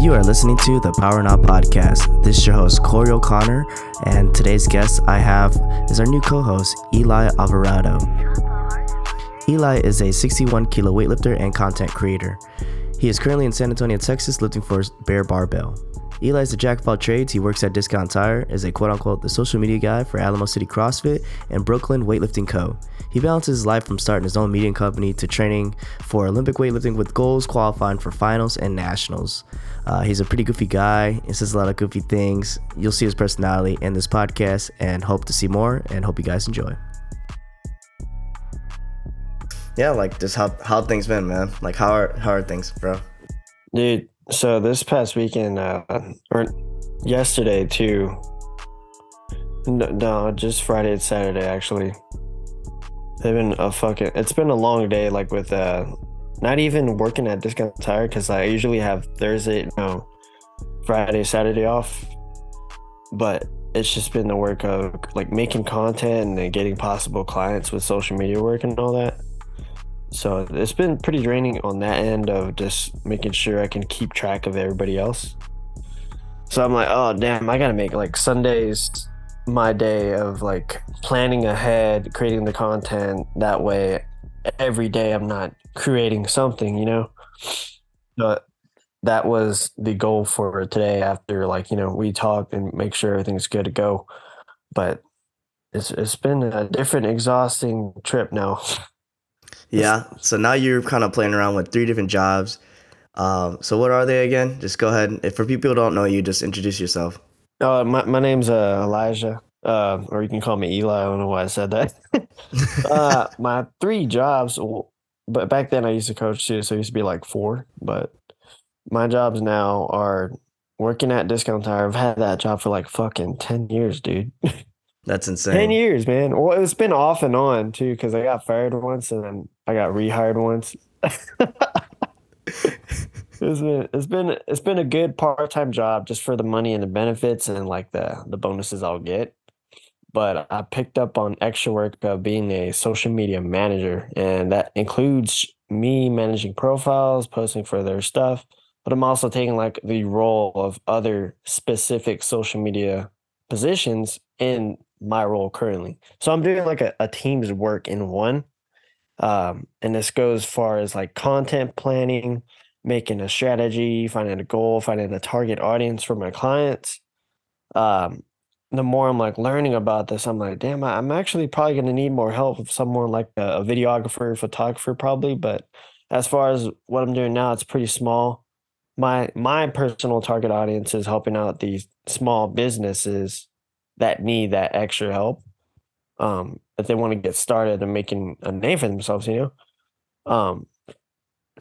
You are listening to the Power Not Podcast. This is your host, Corey O'Connor, and today's guest I have is our new co host, Eli Alvarado. Eli is a 61 kilo weightlifter and content creator. He is currently in San Antonio, Texas, lifting for Bear Barbell. Eli is a jack of all trades. He works at Discount Tire, is a quote unquote the social media guy for Alamo City CrossFit and Brooklyn Weightlifting Co. He balances his life from starting his own media company to training for Olympic weightlifting with goals qualifying for finals and nationals. Uh, he's a pretty goofy guy. He says a lot of goofy things. You'll see his personality in this podcast and hope to see more and hope you guys enjoy. Yeah, like just how how things been, man. Like how are how are things, bro? Dude, so this past weekend, uh, or yesterday too. No, no, just Friday and Saturday actually. They've been a fucking. It's been a long day, like with uh, not even working at Discount Tire because I usually have Thursday, no, Friday, Saturday off. But it's just been the work of like making content and then getting possible clients with social media work and all that. So it's been pretty draining on that end of just making sure I can keep track of everybody else. So I'm like, oh damn, I gotta make like Sundays my day of like planning ahead, creating the content. That way, every day I'm not creating something, you know. But that was the goal for today. After like you know we talked and make sure everything's good to go. But it's it's been a different, exhausting trip now. Yeah. So now you're kind of playing around with three different jobs. Um, so what are they again? Just go ahead. If for people who don't know you, just introduce yourself. Uh, my my name's uh, Elijah, uh, or you can call me Eli. I don't know why I said that. uh, my three jobs, but back then I used to coach too, so it used to be like four. But my jobs now are working at Discount Tire. I've had that job for like fucking ten years, dude. That's insane. Ten years, man. Well, it's been off and on too, because I got fired once and then I got rehired once. it's been it's been it's been a good part time job just for the money and the benefits and like the the bonuses I'll get. But I picked up on extra work of being a social media manager, and that includes me managing profiles, posting for their stuff. But I'm also taking like the role of other specific social media positions in my role currently. So I'm doing like a, a team's work in one. Um, and this goes far as like content planning, making a strategy, finding a goal, finding a target audience for my clients. Um, the more I'm like learning about this, I'm like, damn, I'm actually probably going to need more help with someone like a, a videographer, photographer, probably. But as far as what I'm doing now, it's pretty small. My my personal target audience is helping out these small businesses that need that extra help um if they want to get started and making a name for themselves you know? Um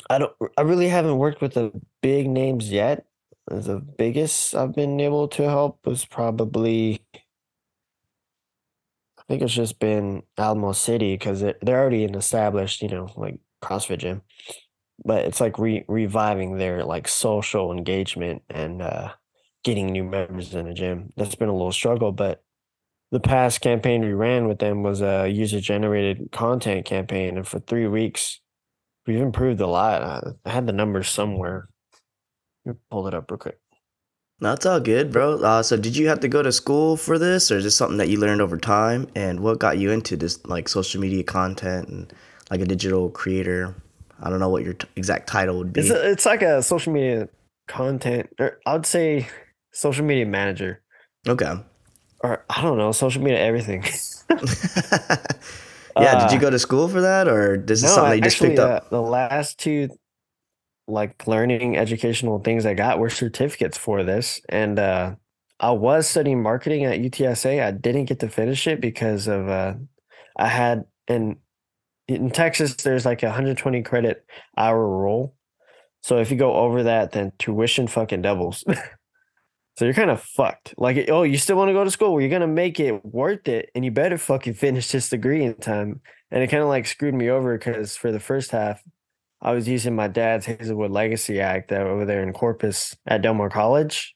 i don't i really haven't worked with the big names yet. The biggest i've been able to help was probably i think it's just been alamo city because they're already an established you know like crossfit gym. But it's like re- reviving their like social engagement and uh getting new members in the gym. That's been a little struggle, but the past campaign we ran with them was a user generated content campaign. And for three weeks, we've improved a lot. I had the numbers somewhere. Pull it up real quick. That's all good, bro. Uh, so, did you have to go to school for this, or is this something that you learned over time? And what got you into this, like social media content and like a digital creator? I don't know what your t- exact title would be. It's, a, it's like a social media content, I'd say social media manager. Okay. Or I don't know, social media everything. yeah, uh, did you uh, go to school for that or this is no, something you just picked up? Uh, the last two like learning educational things I got were certificates for this. And uh I was studying marketing at UTSA. I didn't get to finish it because of uh I had in in Texas there's like a 120 credit hour rule. So if you go over that, then tuition fucking doubles. So you're kind of fucked. Like, oh, you still want to go to school? Well, you're gonna make it worth it, and you better fucking finish this degree in time. And it kind of like screwed me over because for the first half, I was using my dad's Hazlewood Legacy Act that over there in Corpus at Del Mar College,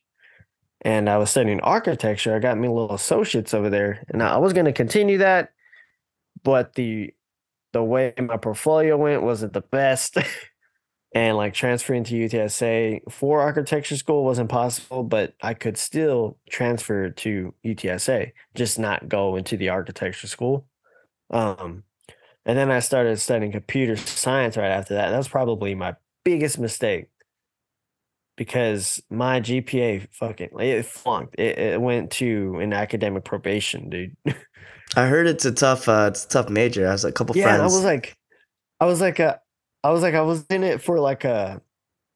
and I was studying architecture. I got me a little associates over there, and I was gonna continue that, but the the way my portfolio went wasn't the best. and like transferring to UTSA for architecture school wasn't possible, but I could still transfer to UTSA, just not go into the architecture school. Um, and then I started studying computer science right after that. That was probably my biggest mistake because my GPA fucking it flunked. It, it went to an academic probation, dude. I heard it's a tough, uh, it's a tough major. I was a couple yeah, friends. I was like, I was like, a, I was like, I was in it for like a,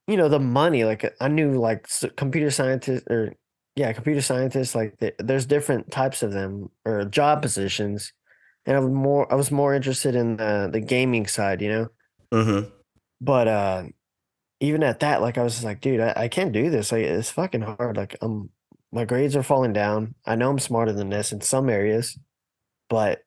you know, the money. Like I knew like computer scientists or yeah, computer scientists. Like there's different types of them or job positions, and I was more, I was more interested in the the gaming side, you know. mm-hmm. But uh, even at that, like I was just like, dude, I, I can't do this. Like it's fucking hard. Like um, my grades are falling down. I know I'm smarter than this in some areas, but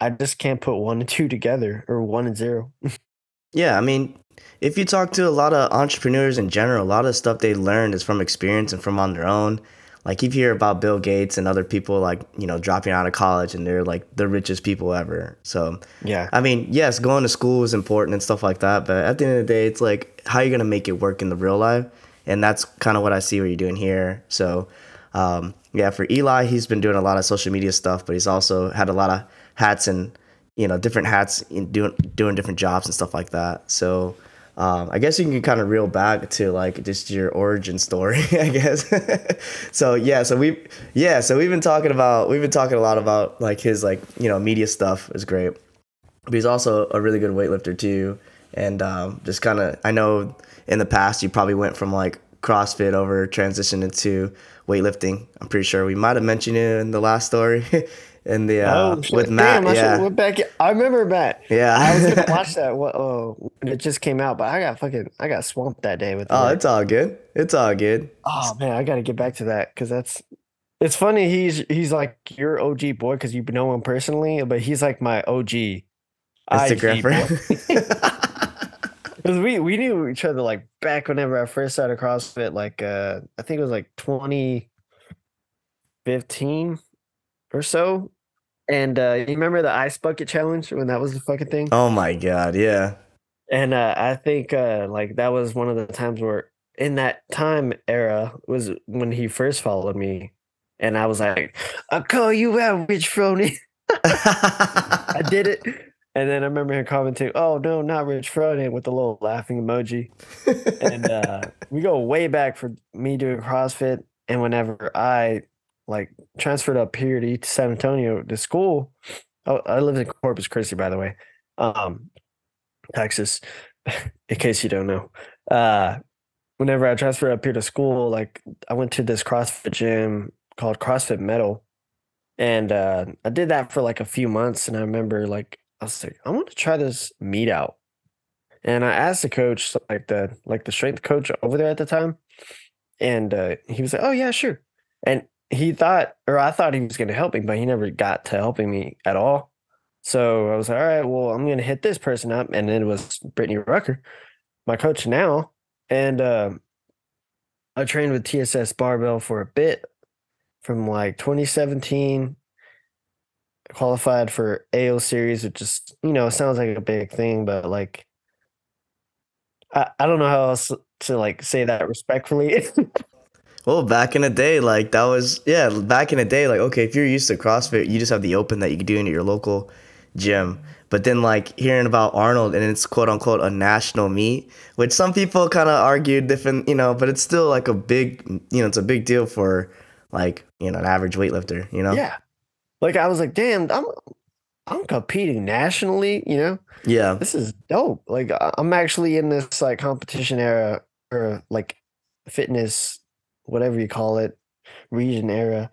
I just can't put one and two together or one and zero. Yeah, I mean, if you talk to a lot of entrepreneurs in general, a lot of stuff they learned is from experience and from on their own. Like if you hear about Bill Gates and other people like, you know, dropping out of college and they're like the richest people ever. So, yeah. I mean, yes, going to school is important and stuff like that, but at the end of the day, it's like how are you going to make it work in the real life? And that's kind of what I see what you're doing here. So, um, yeah, for Eli, he's been doing a lot of social media stuff, but he's also had a lot of hats and you know different hats in doing doing different jobs and stuff like that. So um, I guess you can kind of reel back to like just your origin story, I guess. so yeah, so we yeah, so we've been talking about we've been talking a lot about like his like you know media stuff is great, but he's also a really good weightlifter too, and um, just kind of I know in the past you probably went from like CrossFit over transition into weightlifting. I'm pretty sure we might have mentioned it in the last story. in the uh, oh, with Matt. Damn, yeah, I, back, I remember Matt. Yeah, I was gonna watch that. What? Oh, it just came out, but I got fucking, I got swamped that day with. Oh, it's all good. It's all good. Oh man, I got to get back to that because that's. It's funny. He's he's like your OG boy because you know him personally, but he's like my OG Instagram Because we we knew each other like back whenever I first started CrossFit, like uh I think it was like 2015 or so. And uh, you remember the ice bucket challenge when that was the fucking thing? Oh my god, yeah. And uh, I think uh, like that was one of the times where in that time era was when he first followed me, and I was like, "I'll call you out, Rich Froning." I did it, and then I remember him commenting, "Oh no, not Rich Froning," with the little laughing emoji. and uh, we go way back for me doing CrossFit, and whenever I like transferred up here to San Antonio to school. Oh, I lived in Corpus Christi, by the way, um, Texas. in case you don't know, uh, whenever I transferred up here to school, like I went to this CrossFit gym called CrossFit Metal, and uh, I did that for like a few months. And I remember like I was like, I want to try this meet out, and I asked the coach, like the like the strength coach over there at the time, and uh, he was like, "Oh yeah, sure." And he thought, or I thought he was going to help me, but he never got to helping me at all. So I was like, all right, well, I'm going to hit this person up. And it was Brittany Rucker, my coach now. And uh, I trained with TSS Barbell for a bit from like 2017. Qualified for AO series, which just, you know, sounds like a big thing, but like, I, I don't know how else to like say that respectfully. Well, back in the day, like that was yeah. Back in the day, like okay, if you're used to CrossFit, you just have the open that you can do in your local gym. But then like hearing about Arnold and it's quote unquote a national meet, which some people kind of argued different, you know, but it's still like a big, you know, it's a big deal for like you know an average weightlifter, you know. Yeah. Like I was like, damn, I'm I'm competing nationally, you know. Yeah. This is dope. Like I'm actually in this like competition era or like fitness whatever you call it, region era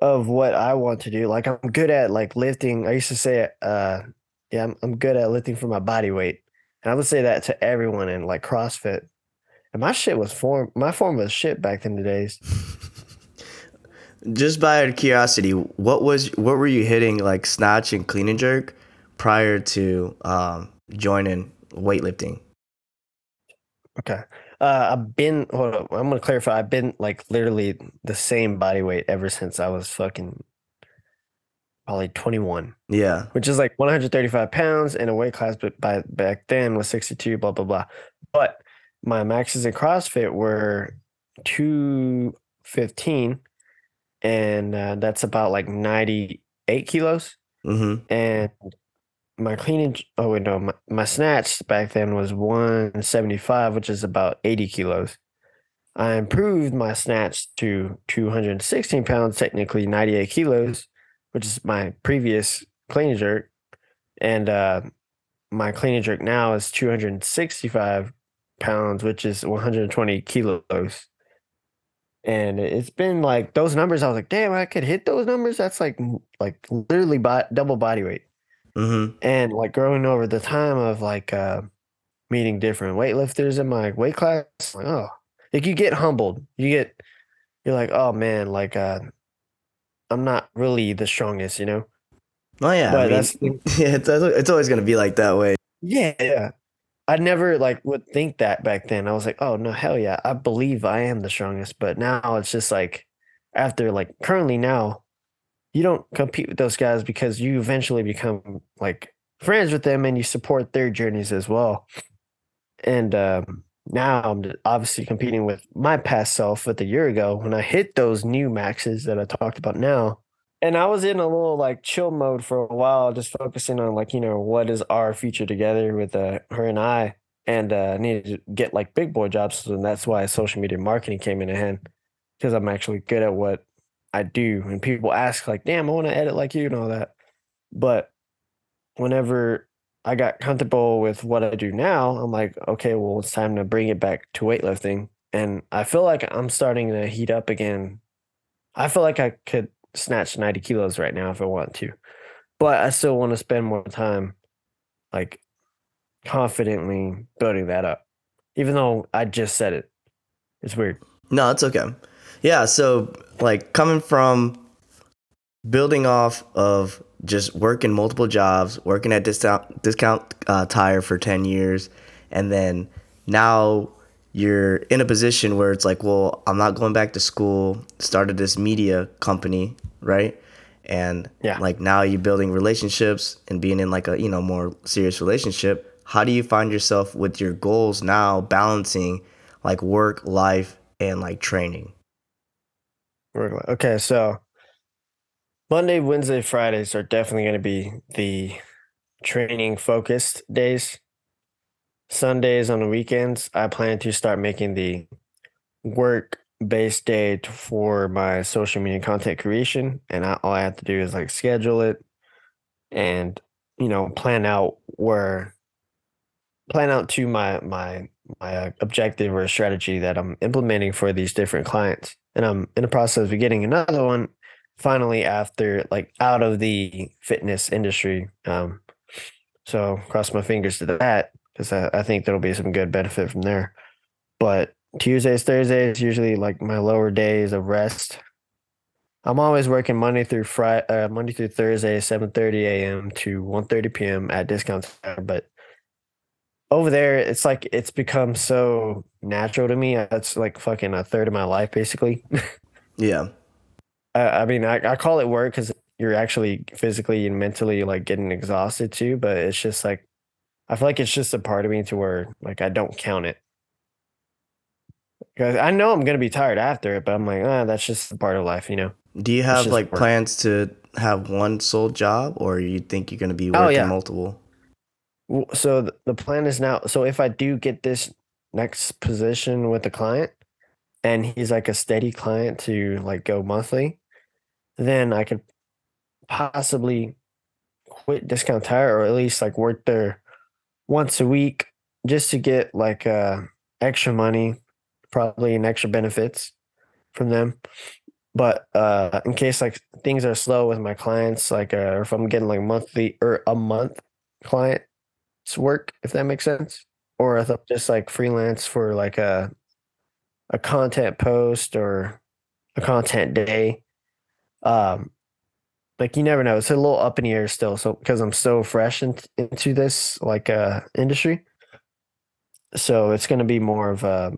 of what I want to do. Like I'm good at like lifting. I used to say, uh, yeah, I'm, I'm good at lifting for my body weight. And I would say that to everyone in like CrossFit. And my shit was form, my form was shit back in the days. Just by curiosity, what was what were you hitting like snatch and clean and jerk prior to um, joining weightlifting? Okay. Uh, I've been. Hold up. I'm gonna clarify. I've been like literally the same body weight ever since I was fucking probably 21. Yeah, which is like 135 pounds in a weight class, but by back then was 62. Blah blah blah. But my maxes in CrossFit were 215 and uh, that's about like 98 kilos. Mm-hmm. And my cleaning, oh wait, no, my, my snatch back then was 175, which is about 80 kilos. I improved my snatch to 216 pounds, technically 98 kilos, which is my previous clean and jerk. And uh, my clean and jerk now is 265 pounds, which is 120 kilos. And it's been like those numbers. I was like, damn, I could hit those numbers. That's like like literally bo- double body weight. Mm-hmm. And like growing over the time of like uh, meeting different weightlifters in my weight class, like oh, like you get humbled. You get you're like, oh man, like uh, I'm not really the strongest, you know. Oh yeah, But I mean, that's- yeah, it's, it's always gonna be like that way. Yeah, yeah. I never like would think that back then. I was like, oh no, hell yeah. I believe I am the strongest. But now it's just like after like currently now, you don't compete with those guys because you eventually become like friends with them and you support their journeys as well. And um now I'm obviously competing with my past self with a year ago when I hit those new maxes that I talked about now. And I was in a little like chill mode for a while, just focusing on like, you know, what is our future together with uh, her and I. And uh, I needed to get like big boy jobs. And that's why social media marketing came in hand because I'm actually good at what I do. And people ask, like, damn, I want to edit like you and all that. But whenever I got comfortable with what I do now, I'm like, okay, well, it's time to bring it back to weightlifting. And I feel like I'm starting to heat up again. I feel like I could snatch 90 kilos right now if I want to, but I still want to spend more time like confidently building that up, even though I just said it. It's weird. No, it's okay. Yeah, so like coming from building off of just working multiple jobs, working at discount discount uh, tire for ten years, and then now you're in a position where it's like, well, I'm not going back to school. Started this media company, right? And Yeah. like now you're building relationships and being in like a you know more serious relationship. How do you find yourself with your goals now balancing like work, life, and like training? Work li- Okay, so Monday, Wednesday, Fridays are definitely going to be the training focused days. Sundays on the weekends, I plan to start making the work based day for my social media content creation. And I, all I have to do is like schedule it and, you know, plan out where, plan out to my, my, my uh, objective or strategy that I'm implementing for these different clients. And I'm in the process of getting another one finally after like out of the fitness industry. Um, so cross my fingers to that because I, I think there'll be some good benefit from there. But Tuesdays, Thursdays, usually like my lower days of rest. I'm always working Monday through Friday, uh, Monday through Thursday, 7:30 a.m. to 1:30 p.m. at discount. Tire. But over there, it's like it's become so natural to me. That's like fucking a third of my life, basically. Yeah. I, I mean, I, I call it work because you're actually physically and mentally like getting exhausted too. But it's just like I feel like it's just a part of me to where like I don't count it. Because I know I'm gonna be tired after it, but I'm like, ah, that's just a part of life, you know. Do you have like work. plans to have one sole job or you think you're going to be Oh, working yeah. multiple? So the plan is now. So if I do get this next position with the client, and he's like a steady client to like go monthly, then I could possibly quit discount tire or at least like work there once a week just to get like uh extra money, probably and extra benefits from them. But uh in case like things are slow with my clients, like uh, if I'm getting like monthly or a month client work, if that makes sense. Or if I'm just like freelance for like a a content post or a content day. Um like you never know. It's a little up in the air still. So because I'm so fresh in, into this like uh industry. So it's gonna be more of a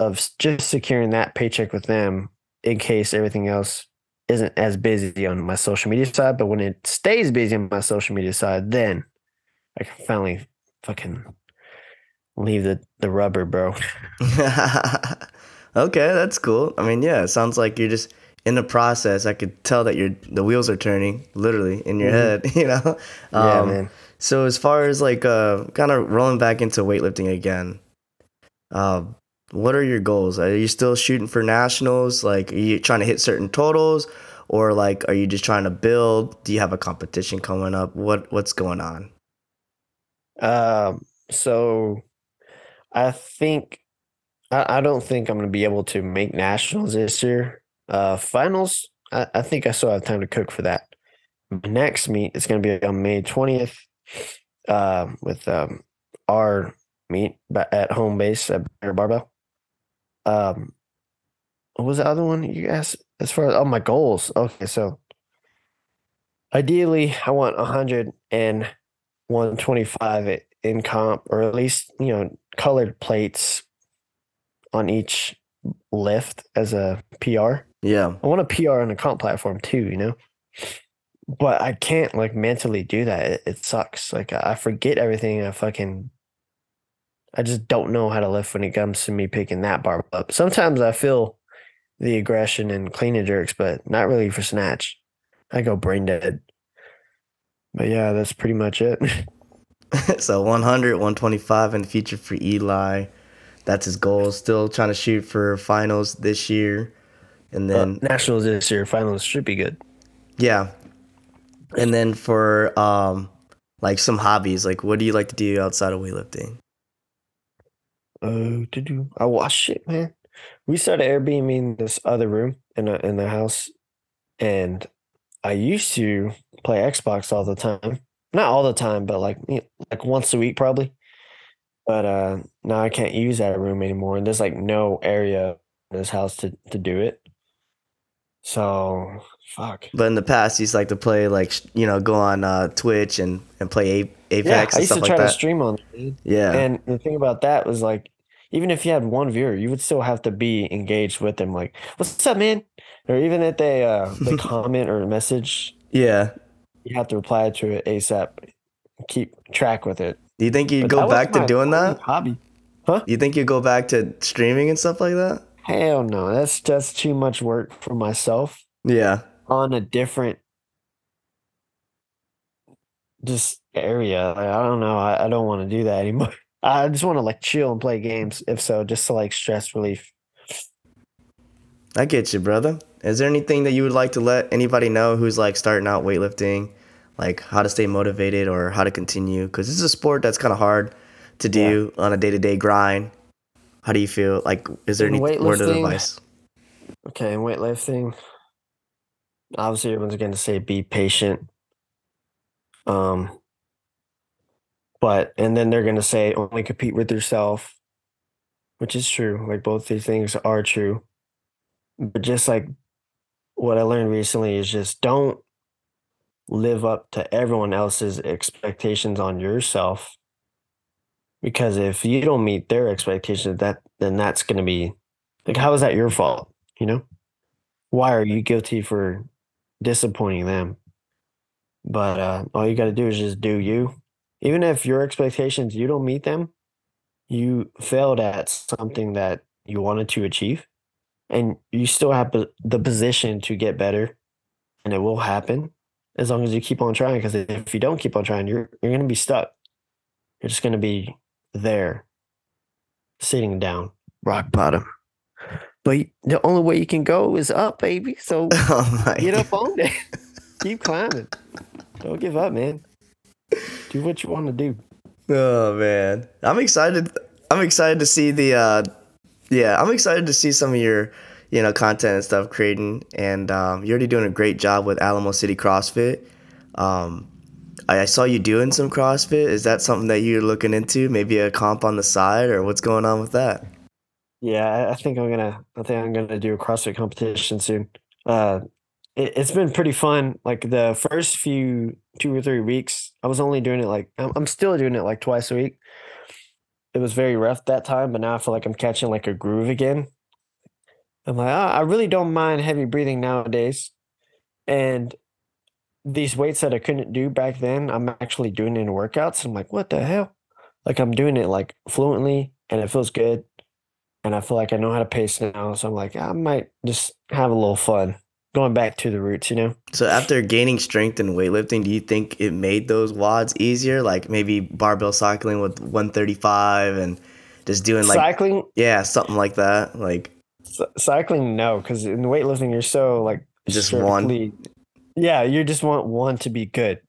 of just securing that paycheck with them in case everything else isn't as busy on my social media side. But when it stays busy on my social media side, then I can finally fucking leave the the rubber, bro. okay, that's cool. I mean, yeah, it sounds like you're just in the process. I could tell that you're the wheels are turning literally in your Mhm. head. You know. yeah, Um, man. So as far as like uh, kind of rolling back into weightlifting again, uh, what are your goals? Are you still shooting for nationals? Like, are you trying to hit certain totals, or like, are you just trying to build? Do you have a competition coming up? What What's going on? Um, so I think I, I don't think I'm gonna be able to make nationals this year. Uh, finals, I, I think I still have time to cook for that. My next meet is gonna be on May 20th, uh, with um our meet at home base at Bear Barbell. Um, what was the other one you asked as far as oh my goals? Okay, so ideally I want 100 and 125 in comp, or at least you know colored plates on each lift as a PR. Yeah, I want a PR on a comp platform too, you know. But I can't like mentally do that. It, it sucks. Like I forget everything. I fucking, I just don't know how to lift when it comes to me picking that bar up. Sometimes I feel the aggression and clean and jerks, but not really for snatch. I go brain dead. But yeah, that's pretty much it. so 100, 125 in the future for Eli. That's his goal. Still trying to shoot for finals this year, and then Uh, nationals this year, finals should be good. Yeah. And then for um like some hobbies, like what do you like to do outside of weightlifting? Oh, to do. I watch it, man. We started Airbnb in this other room in a, in the house, and I used to play Xbox all the time. Not all the time, but like you know, like once a week probably. But uh now I can't use that room anymore, and there's like no area in this house to to do it. So fuck. But in the past, you used to like to play like you know go on uh, Twitch and and play A- Yeah, Apex I and used to try like to stream on it. yeah, And the thing about that was like, even if you had one viewer, you would still have to be engaged with them. Like, "What's up, man?" Or even if they uh they comment or message, yeah. you have to reply to it ASAP. Keep track with it. Do you think you'd But go back to doing that? hobby? Huh? You think you'd go back to streaming and stuff like that? Hell no, that's just too much work for myself Yeah, on a different just area. Like, I don't know. I, I don't want to do that anymore. I just want to like chill and play games. If so, just to like stress relief. I get you, brother. Is there anything that you would like to let anybody know who's like starting out weightlifting, like how to stay motivated or how to continue? Because this is a sport that's kind of hard to do on a day to day grind. How do you feel? Like, is there In any word of advice? Okay, in weightlifting, obviously everyone's going to say be patient. Um, but and then they're going to say only compete with yourself, which is true. Like both these things are true. But just like what I learned recently is just don't live up to everyone else's expectations on yourself. Because if you don't meet their expectations, that then that's going to be like, how is that your fault? You know, why are you guilty for disappointing them? But uh, all you got to do is just do you. Even if your expectations you don't meet them, you failed at something that you wanted to achieve, and you still have the position to get better, and it will happen as long as you keep on trying. Because if you don't keep on trying, you're you're gonna be stuck. You're just gonna be there, sitting down, rock bottom. But the only way you can go is up, baby. So oh get up God. on there. Keep climbing. Don't give up, man. Do what you want to do. Oh man, I'm excited. I'm excited to see the. uh Yeah, I'm excited to see some of your, you know, content and stuff creating. And um, you're already doing a great job with Alamo City CrossFit. Um, I, I saw you doing some CrossFit. Is that something that you're looking into? Maybe a comp on the side, or what's going on with that? Yeah, I- think I'm gonna. I think I'm gonna do a CrossFit competition soon. Uh, it, it's been pretty fun. Like the first few two or three weeks, I was only doing it like I'm still doing it like twice a week. It was very rough that time, but now I feel like I'm catching like a groove again. I'm like, "Ah, I really don't mind heavy breathing nowadays, and these weights that I couldn't do back then, I'm actually doing in workouts. I'm like, what the hell? like I'm doing it like fluently and it feels good. And I feel like I know how to pace now. So I'm like, I might just have a little fun going back to the roots, you know? So after gaining strength in weightlifting, do you think it made those WODs easier? Like maybe barbell cycling with 135 and just doing like cycling? Yeah, something like that. Like C- cycling, no, because in weightlifting, you're so like just one. Yeah, you just want one to be good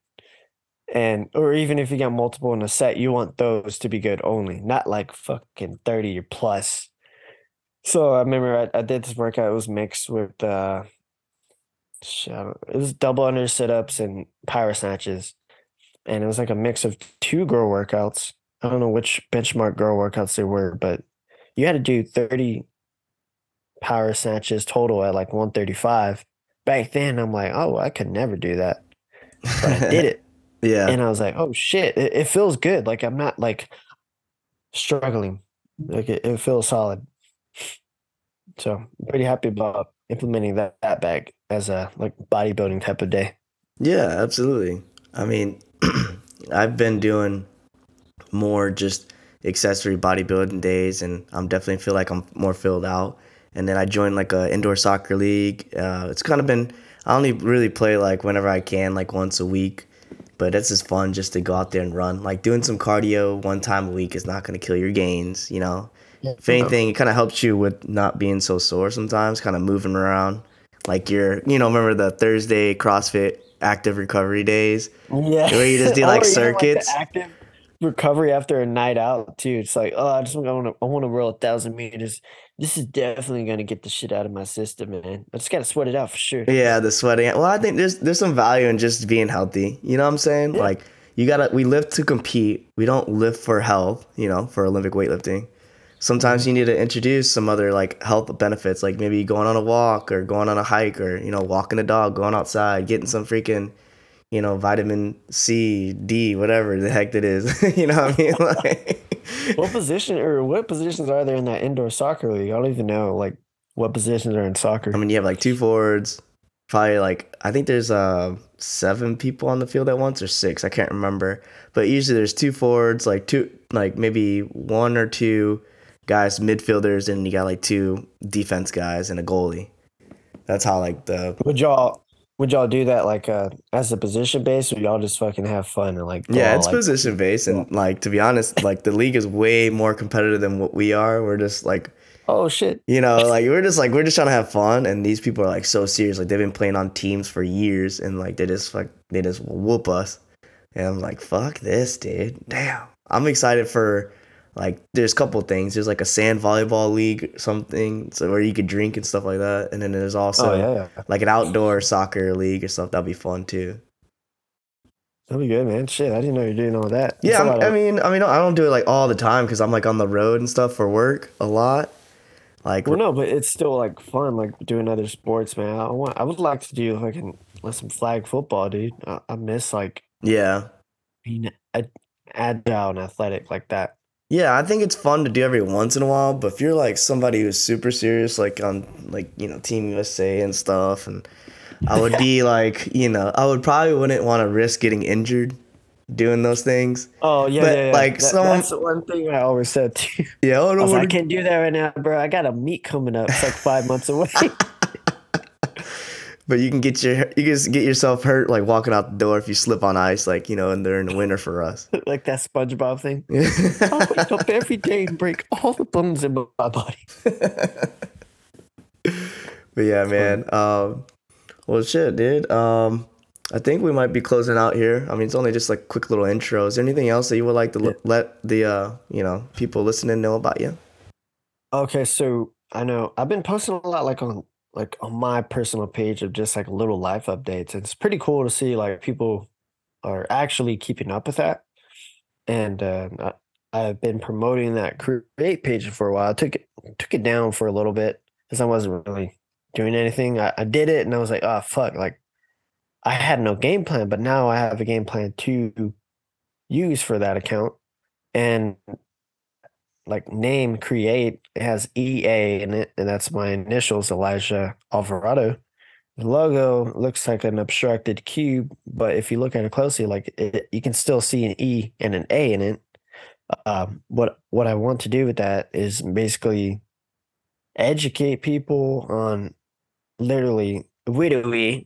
and or even if you got multiple in a set, you want those to be good only, not like fucking 30 or plus. So I remember I, I did this workout, it was mixed with uh it was double under sit-ups and power snatches. And it was like a mix of two girl workouts. I don't know which benchmark girl workouts they were, but you had to do 30 power snatches total at like 135. Back then, I'm like, oh, I could never do that. But I did it. Yeah. And I was like, oh shit, it, it feels good. Like I'm not like struggling. Like it, it feels solid. So I'm pretty happy about implementing that, that back as a like bodybuilding type of day. Yeah, absolutely. I mean, I've been doing more just accessory bodybuilding days, and I'm definitely feel like I'm more filled out. And then I joined like a indoor soccer league. Uh, it's kind of been I only really play like whenever I can, like once a week but it's just fun just to go out there and run. Like doing some cardio one time a week is not going to kill your gains, you know. Yeah, if anything, it kind of helps you with not being so sore sometimes, kind of moving around. Like you're, you know, remember the Thursday CrossFit active recovery days? Yeah. Where you just do oh, like circuits. Like active recovery after a night out too. It's like, oh, I just want to, I want to roll a thousand meters this is definitely gonna get the shit out of my system, man. I just gotta sweat it out for sure. Yeah, the sweating. Well, I think there's there's some value in just being healthy. You know what I'm saying? Yeah. Like you gotta we live to compete. We don't live for health, you know, for Olympic weightlifting. Sometimes mm-hmm. you need to introduce some other like health benefits, like maybe going on a walk or going on a hike or, you know, walking a dog, going outside, getting some freaking you know, vitamin C, D, whatever the heck it is. you know what I mean? Like, what position or what positions are there in that indoor soccer league? I don't even know like what positions are in soccer. I mean, you have like two forwards, probably like I think there's uh seven people on the field at once or six, I can't remember. But usually there's two forwards, like two, like maybe one or two guys midfielders, and you got like two defense guys and a goalie. That's how like the would y'all would y'all do that like uh as a position base or y'all just fucking have fun and like yeah it's like, position based and like to be honest like the league is way more competitive than what we are. We're just like oh shit. you know like we're just like we're just trying to have fun and these people are like so serious. Like they've been playing on teams for years and like they just like they just whoop us. And i'm like fuck this dude. Damn. I'm excited for like there's a couple things. There's like a sand volleyball league, something, so where you could drink and stuff like that. And then there's also oh, yeah, yeah. like an outdoor soccer league or stuff. That'd be fun too. That'd be good, man. Shit, I didn't know you're doing all that. yeah, I mean, I mean, I don't do it like all the time because I'm like on the road and stuff for work a lot. Like, well, no, but it's still like fun, like doing other sports, man. I want, I would like to do like like some flag football, dude. I, I miss like, yeah, being agile and athletic like that. Yeah, I think it's fun to do every once in a while, but if you're like somebody who's super serious, like on like you know Team USA and stuff, and I would be like, you know, I would probably wouldn't want to risk getting injured doing those things. Oh yeah, but, yeah, yeah. Like that, someone, that's the one thing I always said to you. Yeah, I, I, like, I can't do that right now, bro. I got a meet coming up. It's like five months away. but you can get your you can get yourself hurt like walking out the door if you slip on ice, like you know, and they're in the winter for us. like that SpongeBob thing. I wake up every day and break all the bones in my body. but yeah, man. Um, well, shit, dude. Um, I think we might be closing out here. I mean, it's only just like quick little intro. Is there anything else that you would like to yeah. let the uh, you know people listening know about you? Okay, so I know I've been posting a lot like on like on my personal page of just like little life updates. It's pretty cool to see like people are actually keeping up with that. And uh, I, have been promoting that create page for a while. I took it took it down for a little bit because I wasn't really doing anything. I, I did it and I was like, oh fuck, like I had no game plan, but now I have a game plan to use for that account. And like name create has EA in it, and that's my initials, Elijah Alvarado. The logo looks like an obstructed cube, but if you look at it closely, like it, you can still see an E and an A in it. um, what what I want to do with that is basically educate people on literally widowy.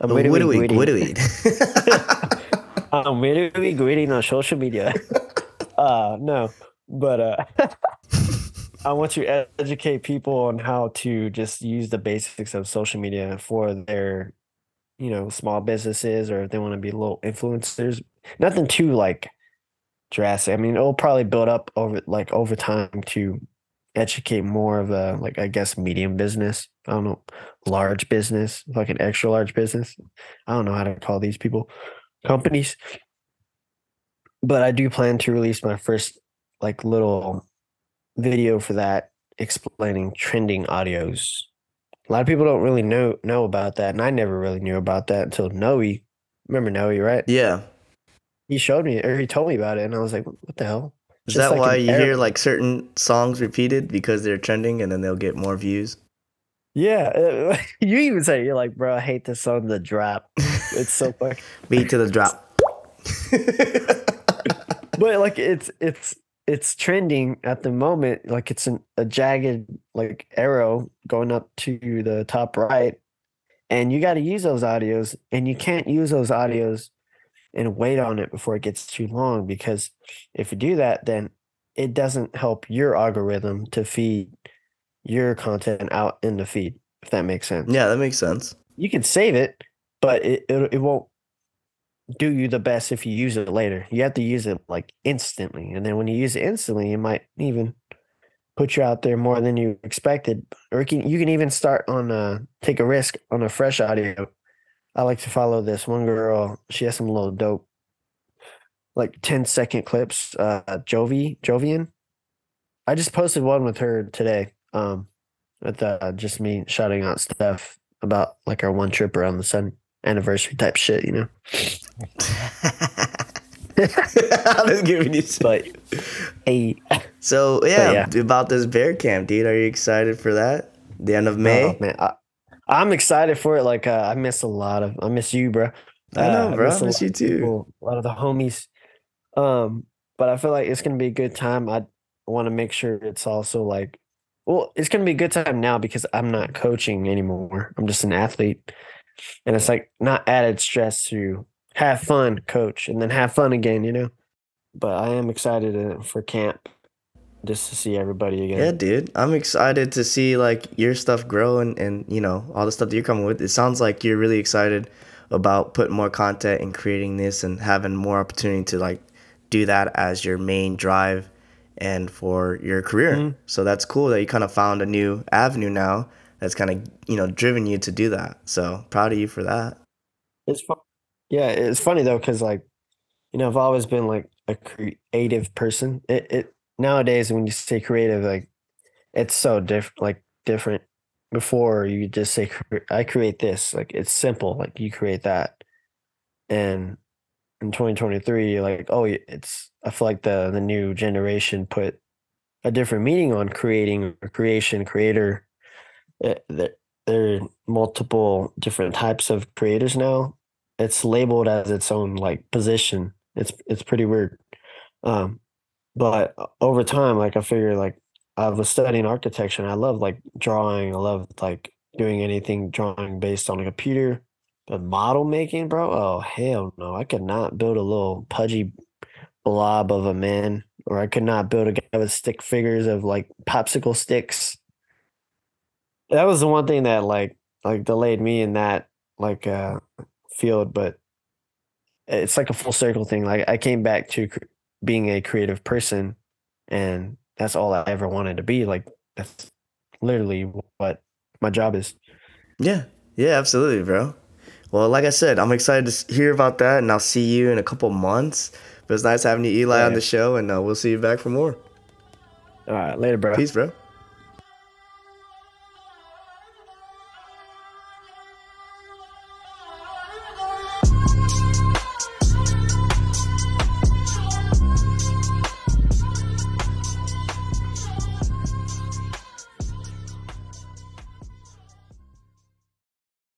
I'm widowy, widowy. I'm widowy, gritty on social media. uh, no, but uh, I want to educate people on how to just use the basics of social media for their, you know, small businesses or if they want to be little influencers. Nothing too like drastic. I mean, it'll probably build up over like over time to educate more of a like I guess medium business. I don't know, large business, like an extra large business. I don't know how to call these people companies. But I do plan to release my first like little video for that explaining trending audios. A lot of people don't really know know about that, and I never really knew about that until Noe. Remember Noe, right? Yeah. He showed me or he told me about it, and I was like, "What the hell?" Is Just that like why you hear like certain songs repeated because they're trending, and then they'll get more views? Yeah, you even say you're like, bro, I hate this song, the drop. It's so funny. Beat to the drop. but like it's it's it's trending at the moment like it's an, a jagged like arrow going up to the top right. And you got to use those audios and you can't use those audios and wait on it before it gets too long because if you do that then it doesn't help your algorithm to feed your content out in the feed if that makes sense. Yeah that makes sense. You can save it but it, it, it won't do you the best if you use it later. You have to use it like instantly. And then when you use it instantly, it might even put you out there more than you expected. Or you can, you can even start on a take a risk on a fresh audio. I like to follow this one girl. She has some little dope, like 10 second clips. Uh Jovi, Jovian. I just posted one with her today. Um with uh, just me shouting out stuff about like our one trip around the sun anniversary type shit, you know. I'm just giving you. But hey, so yeah, yeah, about this bear camp, dude. Are you excited for that? The end of May. Oh, man, I, am excited for it. Like uh, I miss a lot of. I miss you, bro. I know, uh, bro. I miss, I miss you too. People, a lot of the homies. Um, but I feel like it's gonna be a good time. I want to make sure it's also like, well, it's gonna be a good time now because I'm not coaching anymore. I'm just an athlete and it's like not added stress to have fun, coach, and then have fun again, you know. But I am excited uh, for camp just to see everybody again. Yeah, dude. I'm excited to see like your stuff grow and, and you know, all the stuff that you're coming with. It sounds like you're really excited about putting more content and creating this and having more opportunity to like do that as your main drive and for your career. Mm-hmm. So that's cool that you kind of found a new avenue now that's kind of you know driven you to do that. So proud of you for that. It's fun. Yeah, it's funny though because like you know I've always been like a creative person. It it nowadays when you say creative like it's so different like different. Before you just say I create this like it's simple like you create that, and in 2023 like oh it's I feel like the the new generation put a different meaning on creating or creation creator it, there, there are multiple different types of creators now. It's labeled as its own like position. It's it's pretty weird. Um, but over time, like I figure, like I was studying architecture, and I love like drawing. I love like doing anything drawing based on a computer. But model making, bro, oh hell no! I could not build a little pudgy blob of a man, or I could not build a guy with stick figures of like popsicle sticks that was the one thing that like like delayed me in that like uh field but it's like a full circle thing like i came back to cr- being a creative person and that's all i ever wanted to be like that's literally what my job is. Yeah yeah absolutely bro. Well like i said i'm excited to hear about that and i'll see you in a couple months but it's nice having you eli on the show and uh, we'll see you back for more. All right later bro. Peace bro